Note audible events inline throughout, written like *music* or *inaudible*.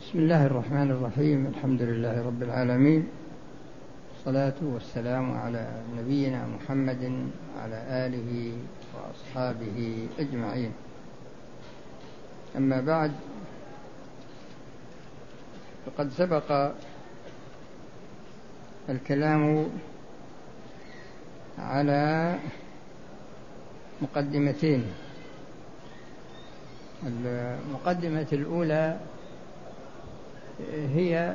بسم الله الرحمن الرحيم الحمد لله رب العالمين الصلاة والسلام على نبينا محمد وعلى آله وأصحابه أجمعين. أما بعد فقد سبق الكلام على مقدمتين. المقدمة الأولى هي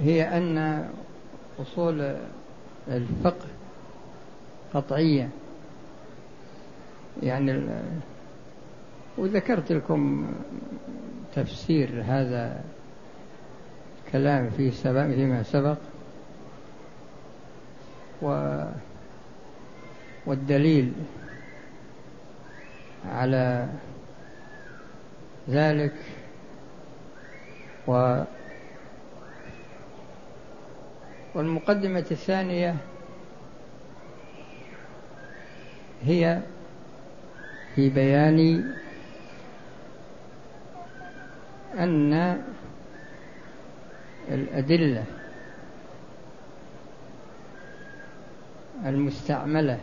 هي أن أصول الفقه قطعية. يعني وذكرت لكم تفسير هذا الكلام في سبق فيما سبق. و والدليل على ذلك و والمقدمة الثانية هي في بيان أن الأدلة المستعملة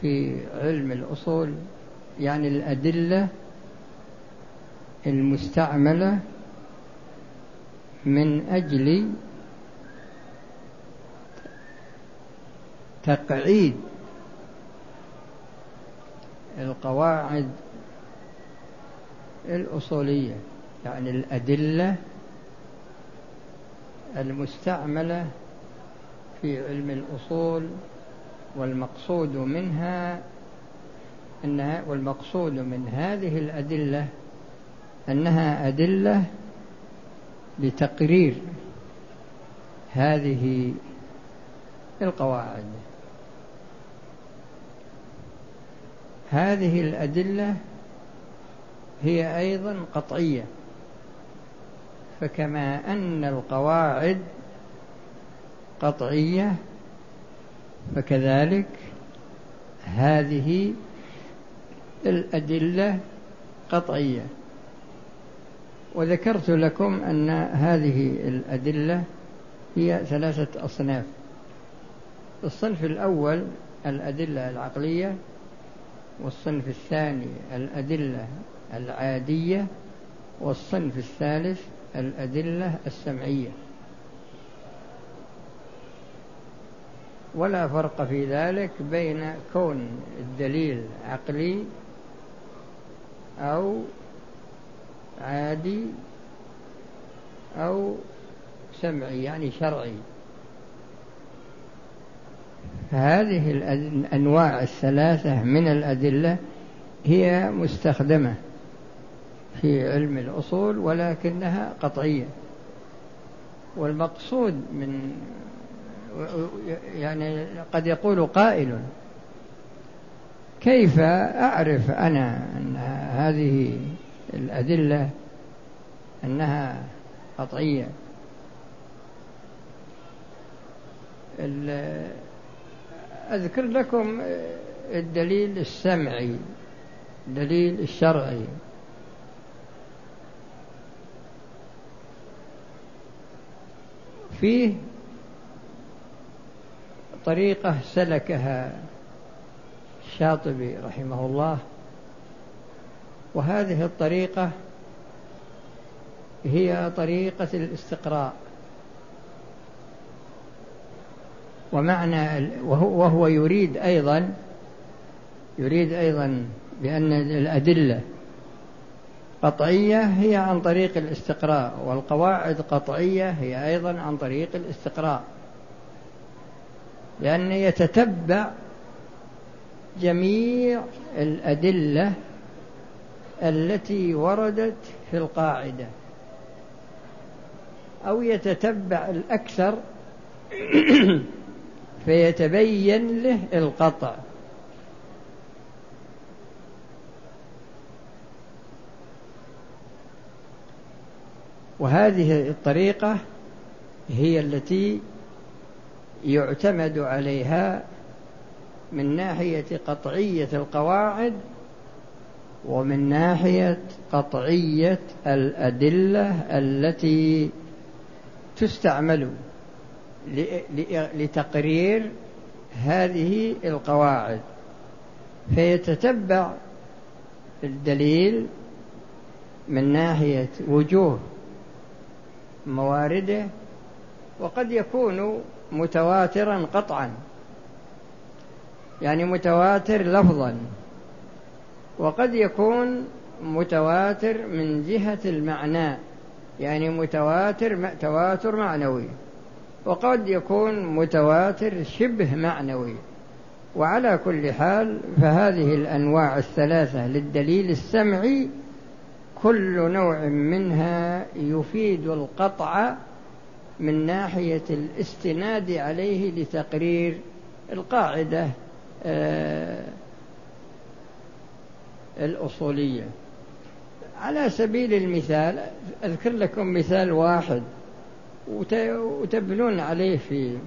في علم الأصول يعني الأدلة المستعملة من أجل تقعيد القواعد الأصولية يعني الأدلة المستعملة في علم الأصول والمقصود منها أنها والمقصود من هذه الأدلة أنها أدلة لتقرير هذه القواعد. هذه الأدلة هي أيضا قطعية فكما أن القواعد قطعية فكذلك هذه الأدلة قطعية. وذكرت لكم أن هذه الأدلة هي ثلاثة أصناف. الصنف الأول الأدلة العقلية والصنف الثاني الأدلة العادية والصنف الثالث الأدلة السمعية. ولا فرق في ذلك بين كون الدليل عقلي أو عادي أو سمعي يعني شرعي. هذه الأنواع الثلاثة من الأدلة هي مستخدمة في علم الأصول ولكنها قطعية. والمقصود من يعني قد يقول قائل كيف أعرف أنا أن هذه الأدلة أنها قطعية؟ أذكر لكم الدليل السمعي الدليل الشرعي. فيه طريقة سلكها الشاطبي رحمه الله وهذه الطريقة هي طريقة الاستقراء ومعنى وهو يريد أيضا يريد أيضا بأن الأدلة قطعية هي عن طريق الاستقراء والقواعد قطعية هي أيضا عن طريق الاستقراء. لأن يتتبع جميع الأدلة التي وردت في القاعدة. أو يتتبع الأكثر *clears throat* فيتبين له القطع. وهذه الطريقة هي التي يعتمد عليها من ناحية قطعية القواعد ومن ناحية قطعية الأدلة التي تستعمل لتقرير هذه القواعد. فيتتبع الدليل من ناحية وجوه موارده وقد يكون متواترا قطعا. يعني متواتر لفظا. وقد يكون متواتر من جهة المعنى. يعني متواتر تواتر معنوي. وقد يكون متواتر شبه معنوي. وعلى كل حال فهذه الأنواع الثلاثة للدليل السمعي كل نوع منها يفيد القطع من ناحية الاستناد عليه لتقرير القاعدة آه، الأصولية. على سبيل المثال أذكر لكم مثال واحد وتبنون عليه في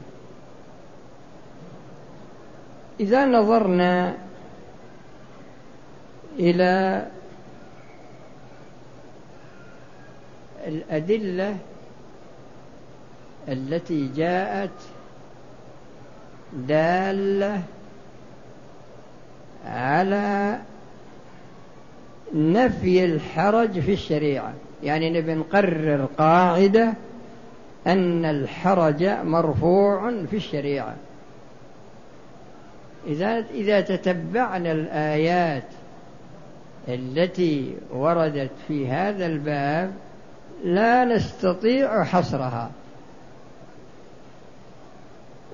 إذا نظرنا إلى الأدلة التي جاءت دالة على نفي الحرج في الشريعة. يعني نبي نقرر قاعدة أن الحرج مرفوع في الشريعة. إذا إذا تتبعنا الآيات التي وردت في هذا الباب لا نستطيع حصرها.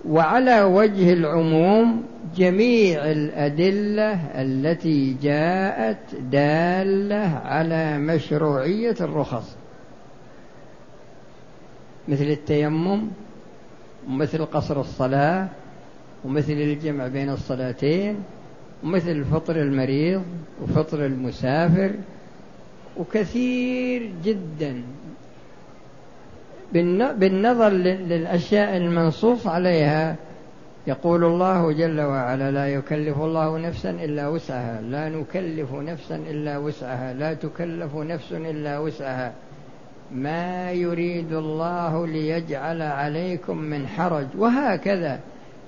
وعلى وجه العموم جميع الأدلة التي جاءت دالة على مشروعية الرخص. مثل التيمم ومثل قصر الصلاة ومثل الجمع بين الصلاتين ومثل فطر المريض وفطر المسافر وكثير جدا. بالنظر للأشياء المنصوص عليها يقول الله جل وعلا لا يكلف الله نفسا إلا وسعها لا نكلف نفسا إلا وسعها لا تكلف نفس إلا وسعها ما يريد الله ليجعل عليكم من حرج. وهكذا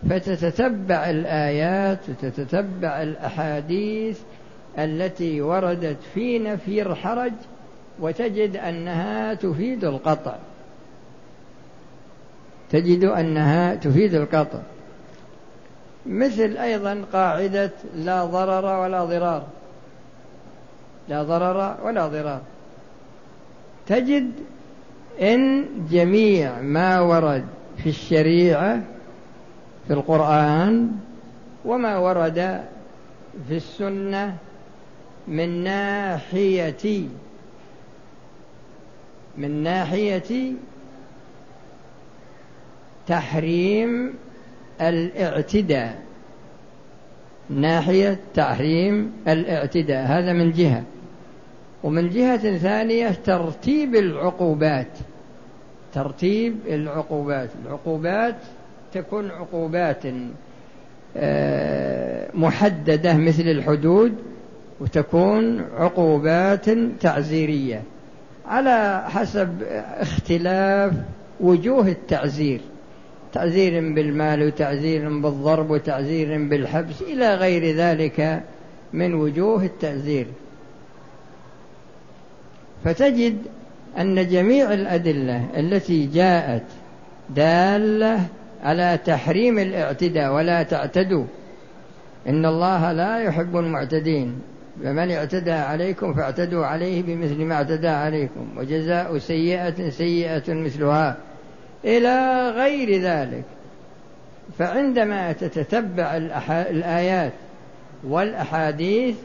فتتتبع الآيات وتتتبع الأحاديث التي وردت في نفي الحرج وتجد أنها تفيد القطع. تجد أنها تفيد القطع. مثل أيضا قاعدة لا ضرر ولا ضرار. لا ضرر ولا ضرار. تجد إن جميع ما ورد في الشريعة في القرآن وما ورد في السنة من ناحية من ناحية تحريم الاعتداء. ناحية تحريم الاعتداء. هذا من جهة. ومن جهة ثانية ترتيب العقوبات. ترتيب العقوبات. العقوبات تكون عقوبات آه، محددة مثل الحدود وتكون عقوبات تعزيرية. على حسب اختلاف وجوه التعزير. تعزير بالمال وتعزير بالضرب وتعزير بالحبس إلى غير ذلك من وجوه التعزير. فتجد أن جميع الأدلة التي جاءت دالة على تحريم الاعتداء ولا تعتدوا. إن الله لا يحب المعتدين. فمن اعتدى عليكم فاعتدوا عليه بمثل ما اعتدى عليكم وجزاء سيئة سيئة مثلها. إلى غير ذلك. فعندما تتتبع الآيات والأحاديث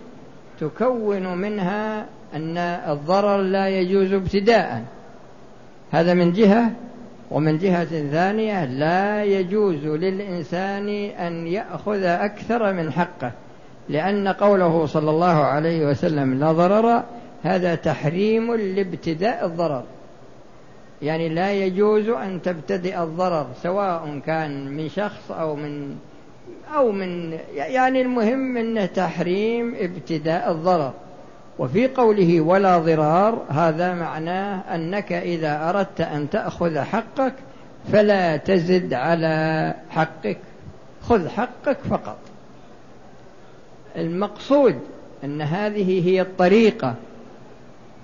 تكون منها أن الضرر لا يجوز ابتداء. هذا من جهة ومن جهة ثانية لا يجوز للإنسان أن يأخذ أكثر من حقه لأن قوله صلى الله عليه وسلم لا ضرر هذا تحريم لابتداء الضرر. يعني لا يجوز أن تبتدئ الضرر سواء كان من شخص أو من أو من يعني المهم أنه تحريم ابتداء الضرر. وفي قوله ولا ضرار هذا معناه أنك إذا أردت أن تأخذ حقك فلا تزد على حقك خذ حقك فقط. المقصود أن هذه هي الطريقة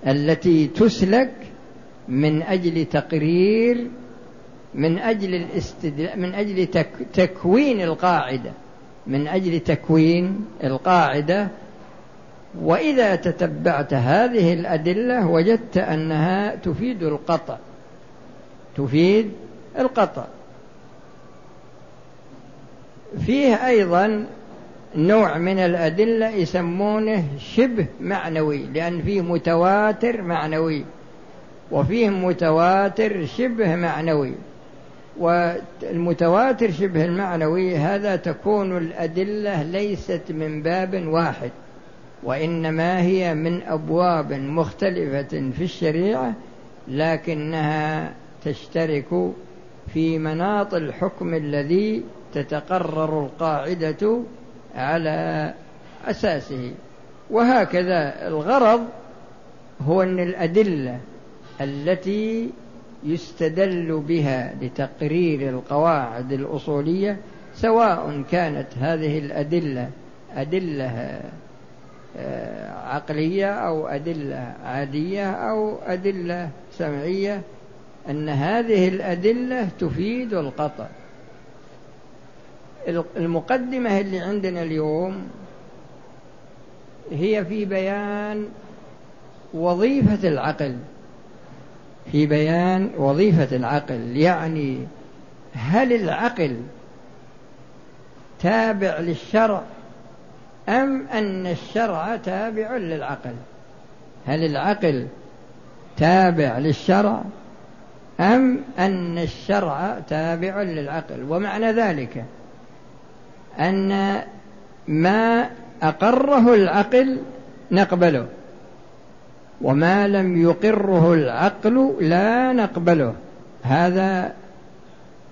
التي تسلك من أجل تقرير من أجل الاستدلاء من أجل تكوين القاعدة من أجل تكوين القاعدة. وإذا تتبعت هذه الأدلة وجدت أنها تفيد القطع تفيد القطع. فيه أيضا نوع من الأدلة يسمونه شبه معنوي لأن فيه متواتر معنوي. وفيه متواتر شبه معنوي. والمتواتر شبه المعنوي هذا تكون الأدلة ليست من باب واحد وإنما هي من أبواب مختلفة في الشريعة لكنها تشترك في مناط الحكم الذي تتقرر القاعدة على أساسه. وهكذا الغرض هو أن الأدلة التي يستدل بها لتقرير القواعد الأصولية سواء كانت هذه الأدلة أدلة آه، عقلية أو أدلة عادية أو أدلة سمعية أن هذه الأدلة تفيد القطع. المقدمة اللي عندنا اليوم هي في بيان وظيفة العقل. في بيان وظيفة العقل. يعني هل العقل تابع للشرع أم أن الشرع تابع للعقل؟ هل العقل تابع للشرع أم أن الشرع تابع للعقل؟ ومعنى ذلك أن ما أقره العقل نقبله. وما لم يقره العقل لا نقبله. هذا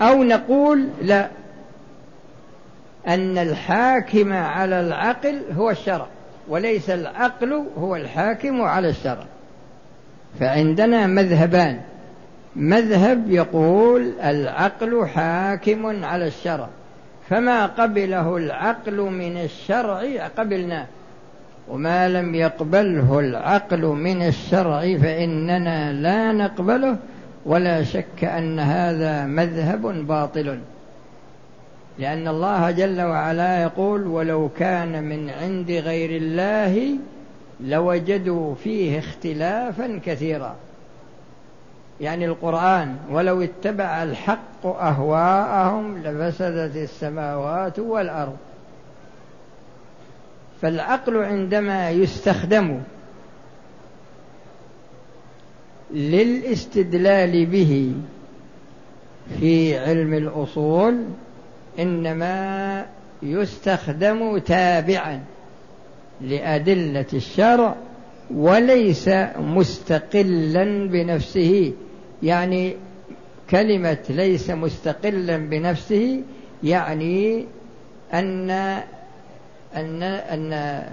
أو نقول لا أن الحاكم على العقل هو الشرع وليس العقل هو الحاكم على الشرع. فعندنا مذهبان. مذهب يقول العقل حاكم على الشرع فما قبله العقل من الشرع قبلناه. وما لم يقبله العقل من الشرع فإننا لا نقبله ولا شك أن هذا مذهب باطل. لأن الله جل وعلا يقول ولو كان من عند غير الله لوجدوا فيه اختلافا كثيرا يعني القرآن ولو اتبع الحق أهواءهم لفسدت السماوات والأرض فالعقل عندما يستخدم للاستدلال به في علم الأصول إنما يستخدم تابعا لأدلة الشرع وليس مستقلا بنفسه. يعني كلمة ليس مستقلا بنفسه يعني أن أن أن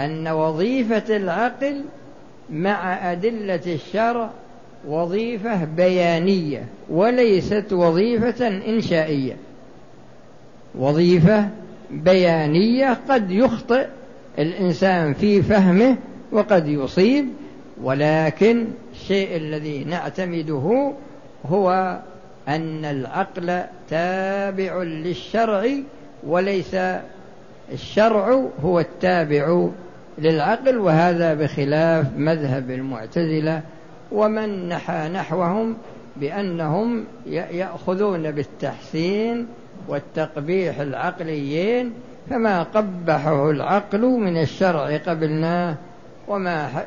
أن وظيفة العقل مع أدلة الشرع وظيفة بيانية وليست وظيفة إنشائية. وظيفة بيانية قد يخطئ الإنسان في فهمه وقد يصيب ولكن الشيء الذي نعتمده هو أن العقل تابع للشرع وليس الشرع هو التابع للعقل وهذا بخلاف مذهب المعتزلة ومن نحى نحوهم بأنهم يأخذون بالتحسين والتقبيح العقليين فما قبحه العقل من الشرع قبلناه وما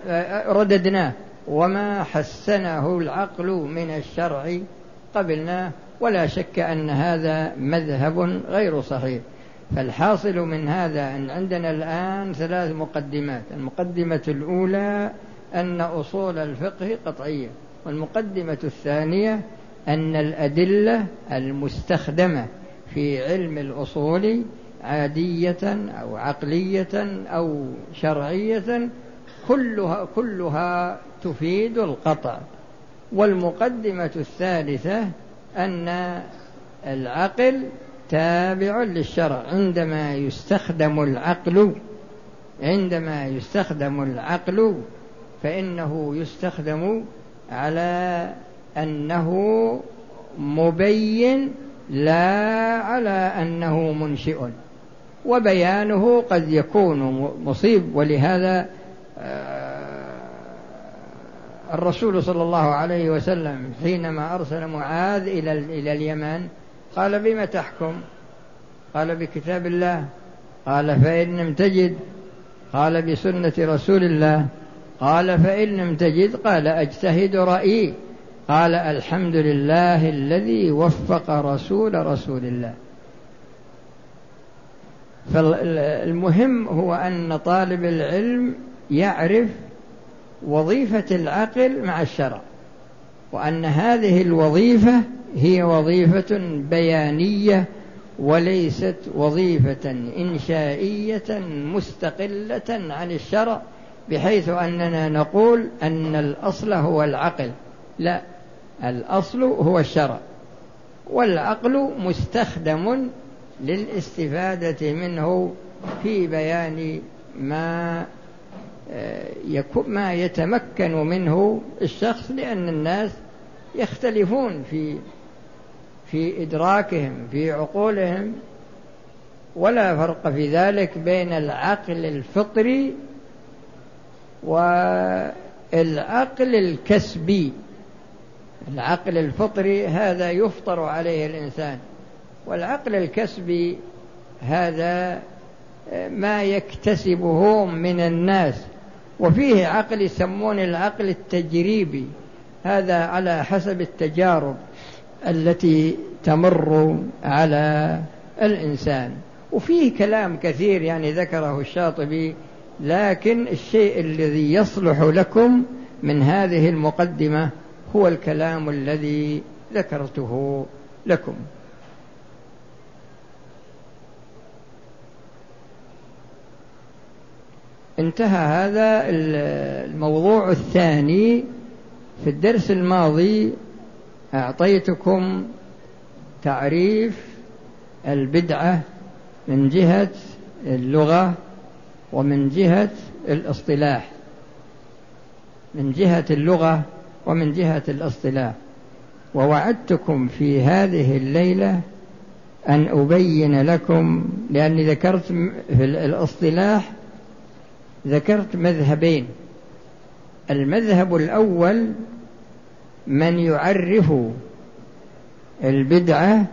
رددناه وما حسنه العقل من الشرع قبلناه ولا شك أن هذا مذهب غير صحيح. فالحاصل من هذا أن عندنا الآن ثلاث مقدمات. المقدمة الأولى أن أصول الفقه قطعية والمقدمة الثانية أن الأدلة المستخدمة في علم الأصول عادية أو عقلية أو شرعية كلها كلها تفيد القطع. والمقدمة الثالثة أن العقل تابع للشرع عندما يستخدم العقل عندما يستخدم العقل فإنه يستخدم على أنه مبين لا على أنه منشئ. وبيانه قد يكون مصيب ولهذا آه، الرسول صلى الله عليه وسلم حينما أرسل معاذ إلى إلى اليمن قال بما تحكم؟ قال بكتاب الله. قال فإن لم تجد؟ قال بسنة رسول الله. قال فإن لم تجد؟ قال أجتهد رأيي. قال الحمد لله الذي وفق رسول رسول الله. فالمهم هو أن طالب العلم يعرف وظيفة العقل مع الشرع وأن هذه الوظيفة هي وظيفة بيانية وليست وظيفة إنشائية مستقلة عن الشرع بحيث أننا نقول أن الأصل هو العقل. لا الأصل هو الشرع. والعقل مستخدم للاستفادة منه في بيان ما آه، ما يتمكن منه الشخص لأن الناس يختلفون في في إدراكهم في عقولهم ولا فرق في ذلك بين العقل الفطري والعقل الكسبي. العقل الفطري هذا يفطر عليه الإنسان والعقل الكسبي هذا ما يكتسبه من الناس. وفيه عقل يسمون العقل التجريبي هذا على حسب التجارب. التي تمر على الإنسان. وفيه كلام كثير يعني ذكره الشاطبي لكن الشيء الذي يصلح لكم من هذه المقدمة هو الكلام الذي ذكرته لكم. انتهى هذا الموضوع الثاني في الدرس الماضي أعطيتكم تعريف البدعة من جهة اللغة ومن جهة الاصطلاح. من جهة اللغة ومن جهة الاصطلاح. ووعدتكم في هذه الليلة أن أبين لكم لأني ذكرت في الاصطلاح ذكرت مذهبين. المذهب الأول من يعرف البدعة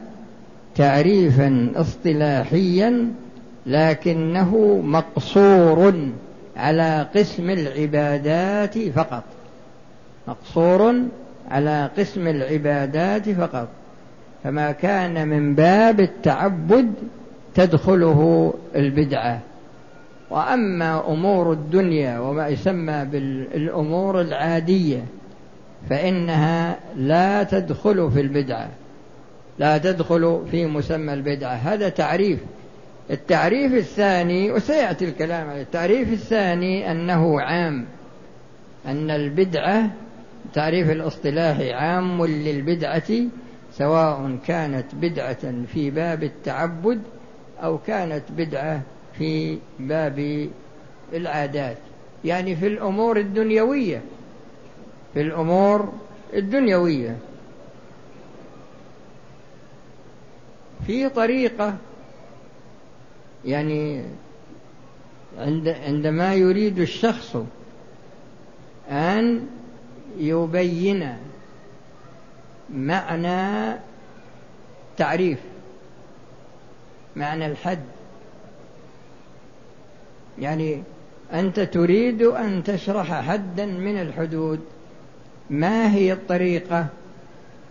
تعريفا اصطلاحيا لكنه مقصور على قسم العبادات فقط. مقصور على قسم العبادات فقط. فما كان من باب التعبد تدخله البدعة. وأما أمور الدنيا وما يسمى بالأمور العادية فإنها لا تدخل في البدعة. لا تدخل في مسمى البدعة. هذا تعريف. التعريف الثاني وسيأتي الكلام عليه. التعريف الثاني أنه عام. أن البدعة التعريف الاصطلاحي عام للبدعة سواء كانت بدعة في باب التعبد أو كانت بدعة في باب العادات. يعني في الأمور الدنيوية. في الأمور الدنيوية. في طريقة يعني عند عندما يريد الشخص أن يبين معنى تعريف معنى الحد. يعني أنت تريد أن تشرح حدا من الحدود. ما هي الطريقة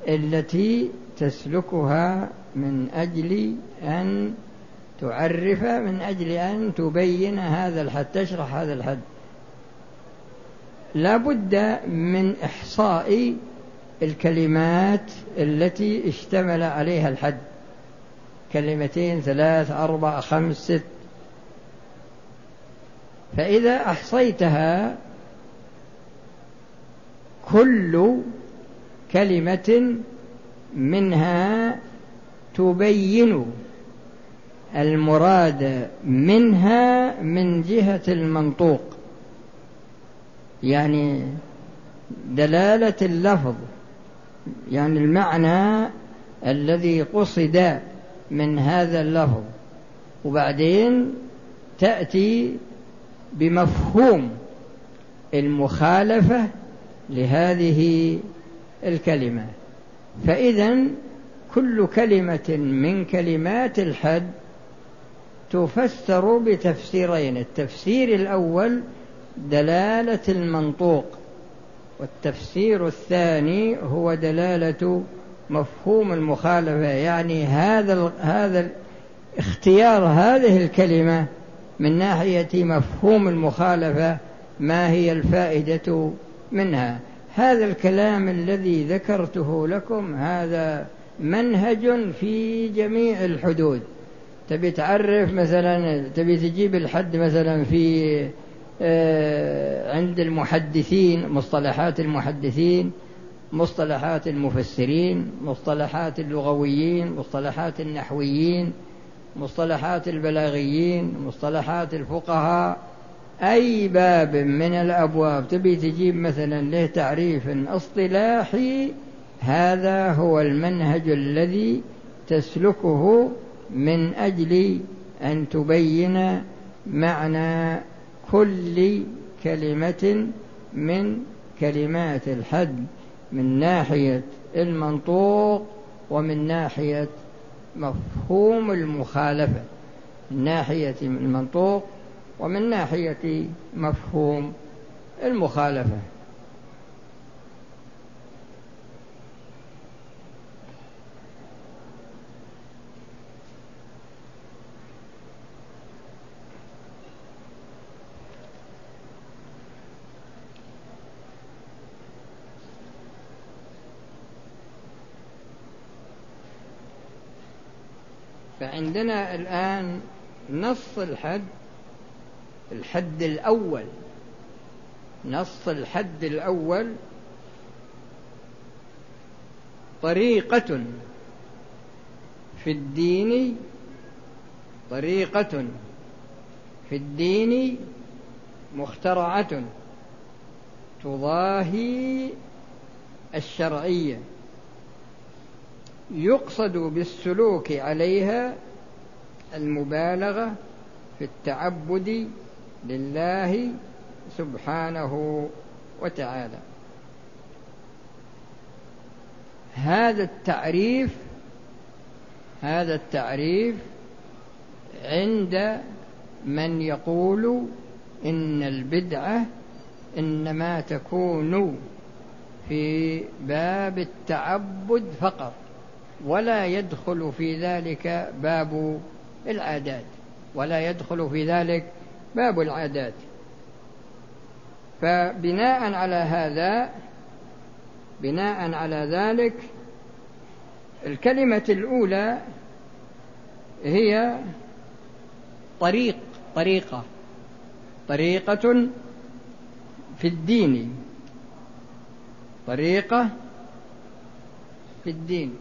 التي تسلكها من أجل أن تعرف من أجل أن تبين هذا الحد تشرح هذا الحد؟ لا بد من إحصاء الكلمات التي اشتمل عليها الحد. كلمتين ثلاث أربع خمس ست. فإذا أحصيتها كل كلمة منها تبين المراد منها من جهة المنطوق يعني دلالة اللفظ يعني المعنى الذي قصد من هذا اللفظ. وبعدين تأتي بمفهوم المخالفة لهذه الكلمة. فإذا كل كلمة من كلمات الحد تفسر بتفسيرين التفسير الأول دلالة المنطوق والتفسير الثاني هو دلالة مفهوم المخالفة. يعني هذا هذا اختيار هذه الكلمة من ناحية مفهوم المخالفة ما هي الفائدة منها. هذا الكلام الذي ذكرته لكم هذا منهج في جميع الحدود. تبي تعرف مثلا تبي تجيب الحد مثلا في آه، عند المحدثين مصطلحات المحدثين مصطلحات المفسرين مصطلحات اللغويين مصطلحات النحويين مصطلحات البلاغيين مصطلحات الفقهاء. أي باب من الأبواب تبي تجيب مثلا له تعريف أصطلاحي هذا هو المنهج الذي تسلكه من أجل أن تبين معنى كل كلمة من كلمات الحد من ناحية المنطوق ومن ناحية مفهوم المخالفة. من ناحية المنطوق ومن ناحية مفهوم المخالفة. فعندنا الآن نص الحد الحد الأول نص الحد الأول طريقة في الدين طريقة في الدين مخترعة تضاهي الشرعية. يقصد بالسلوك عليها المبالغة في التعبد لله سبحانه وتعالى. هذا التعريف هذا التعريف عند من يقول إن البدعة إنما تكون في باب التعبد فقط ولا يدخل في ذلك باب العادات ولا يدخل في ذلك باب العادات. فبناء على هذا بناء على ذلك الكلمة الأولى هي طريق طريقة طريقة في الدين. طريقة في الدين.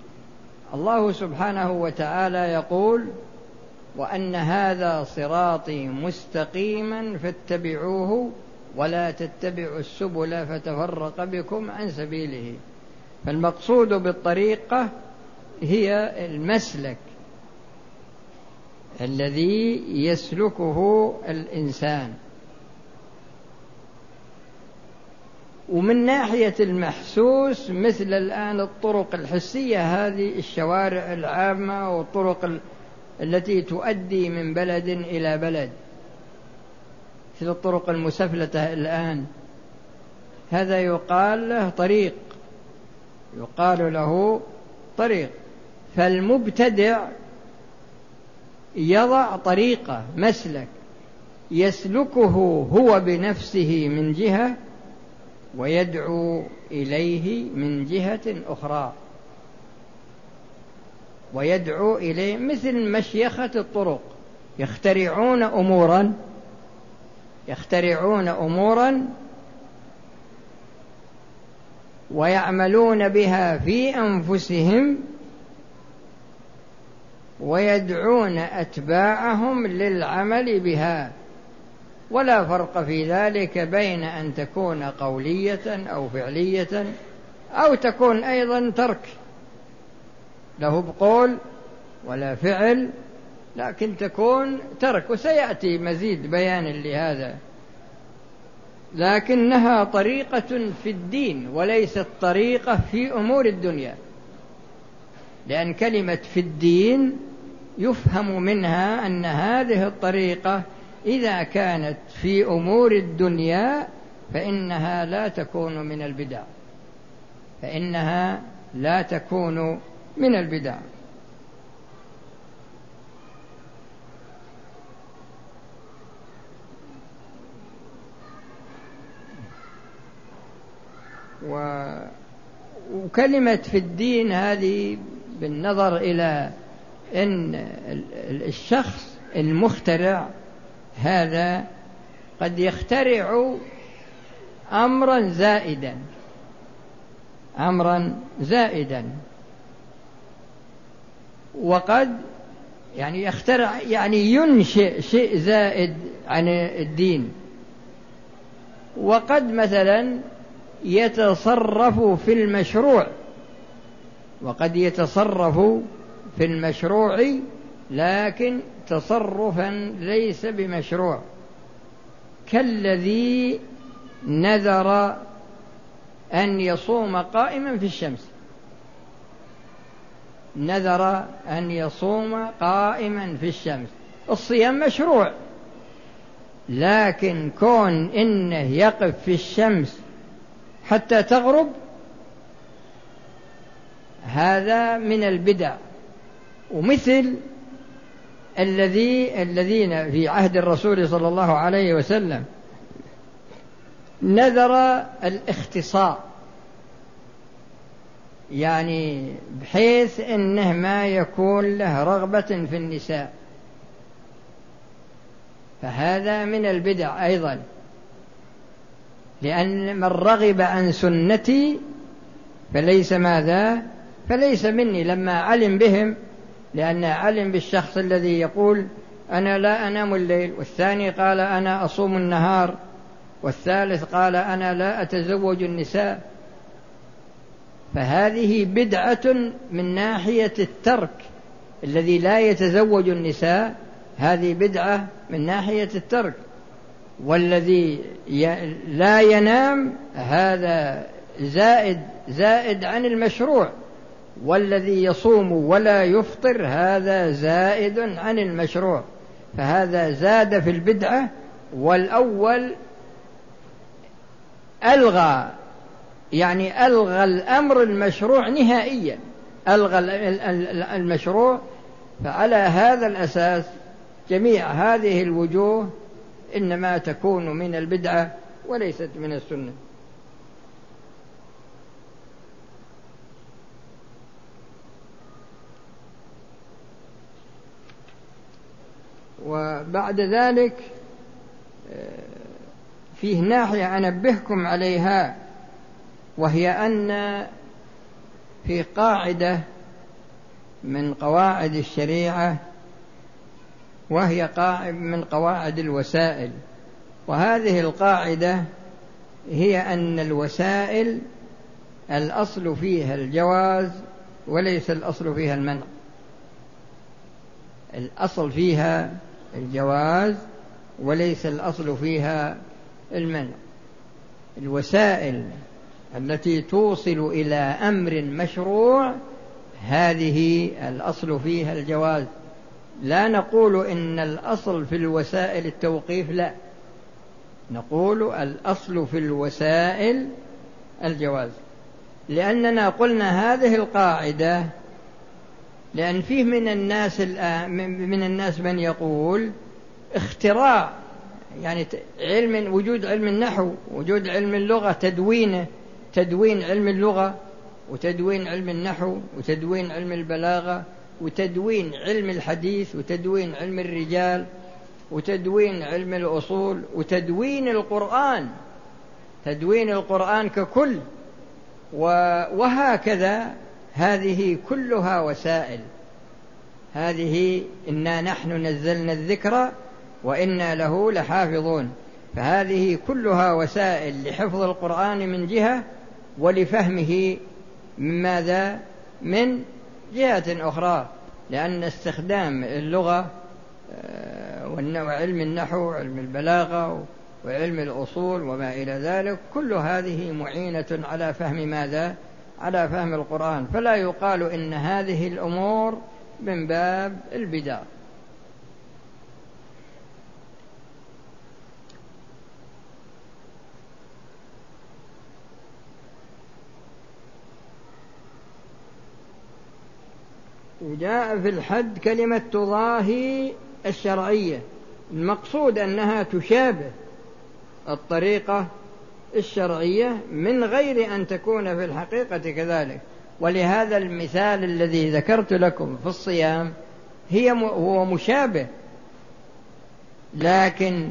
الله سبحانه وتعالى يقول وأن هذا صراطي مستقيما فاتبعوه ولا تتبعوا السبل فتفرق بكم عن سبيله. فالمقصود بالطريقة هي المسلك الذي يسلكه الإنسان. ومن ناحية المحسوس مثل الآن الطرق الحسية هذه الشوارع العامة والطرق التي تؤدي من بلد إلى بلد مثل الطرق المسفلتة الآن. هذا يقال له طريق يقال له طريق. فالمبتدع يضع طريقة مسلك يسلكه هو بنفسه من جهة ويدعو إليه من جهة أخرى. ويدعو إليه مثل مشيخة الطرق. يخترعون أمورا يخترعون أمورا ويعملون بها في أنفسهم ويدعون أتباعهم للعمل بها. ولا فرق في ذلك بين أن تكون قولية أو فعلية أو تكون أيضا ترك. له بقول ولا فعل لكن تكون ترك وسيأتي مزيد بيان لهذا. لكنها طريقة في الدين وليست طريقة في أمور الدنيا. لأن كلمة في الدين يفهم منها أن هذه الطريقة إذا كانت في أمور الدنيا فإنها لا تكون من البدع. فإنها لا تكون من البدع. و... وكلمة في الدين هذه بالنظر إلى أن الشخص المخترع هذا قد يخترع امرا زائدا. امرا زائدا. وقد يعني يخترع يعني ينشئ شيء زائد عن الدين. وقد مثلا يتصرف في المشروع وقد يتصرف في المشروع لكن تصرفا ليس بمشروع. كالذي نذر أن يصوم قائما في الشمس. نذر أن يصوم قائما في الشمس. الصيام مشروع لكن كون إنه يقف في الشمس حتى تغرب هذا من البدع. ومثل الذي الذين في عهد الرسول صلى الله عليه وسلم نذر الاختصاء يعني بحيث إنه ما يكون له رغبة في النساء. فهذا من البدع أيضا. لأن من رغب عن سنتي فليس ماذا؟ فليس مني. لما علم بهم لأنه علم بالشخص الذي يقول أنا لا أنام الليل. والثاني قال أنا أصوم النهار. والثالث قال أنا لا أتزوج النساء. فهذه بدعة من ناحية الترك الذي لا يتزوج النساء هذه بدعة من ناحية الترك. والذي لا ينام هذا زائد زائد عن المشروع. والذي يصوم ولا يفطر هذا زائد عن المشروع. فهذا زاد في البدعة والأول ألغى يعني ألغى الأمر المشروع نهائيا. ألغى المشروع فعلى هذا الأساس جميع هذه الوجوه إنما تكون من البدعة وليست من السنة. وبعد ذلك آه، فيه ناحية أنبهكم عليها. وهي أن في قاعدة من قواعد الشريعة وهي قاعد من قواعد الوسائل. وهذه القاعدة هي أن الوسائل الأصل فيها الجواز وليس الأصل فيها المنع. الأصل فيها الجواز وليس الأصل فيها المنع. الوسائل التي توصل إلى أمر مشروع هذه الأصل فيها الجواز. لا نقول إن الأصل في الوسائل التوقيف لا. نقول الأصل في الوسائل الجواز. لأننا قلنا هذه القاعدة لأن فيه من الناس من الناس من يقول اختراع يعني علم وجود علم النحو وجود علم اللغة تدوينه. تدوين علم اللغة وتدوين علم النحو وتدوين علم البلاغة وتدوين علم الحديث وتدوين علم الرجال وتدوين علم الأصول وتدوين القرآن. تدوين القرآن ككل. وهكذا هذه كلها وسائل. هذه إنا نحن نزلنا الذكر وإنا له لحافظون. فهذه كلها وسائل لحفظ القرآن من جهة ولفهمه من ماذا؟ من جهة أخرى لأن استخدام اللغة آه، وعلم النحو وعلم البلاغة وعلم الأصول وما إلى ذلك كل هذه معينة على فهم ماذا؟ على فهم القرآن. فلا يقال إن هذه الأمور من باب البدع. وجاء في الحد كلمة تضاهي الشرعية. المقصود أنها تشابه الطريقة الشرعية من غير أن تكون في الحقيقة كذلك. ولهذا المثال الذي ذكرت لكم في الصيام هي هو مشابه. لكن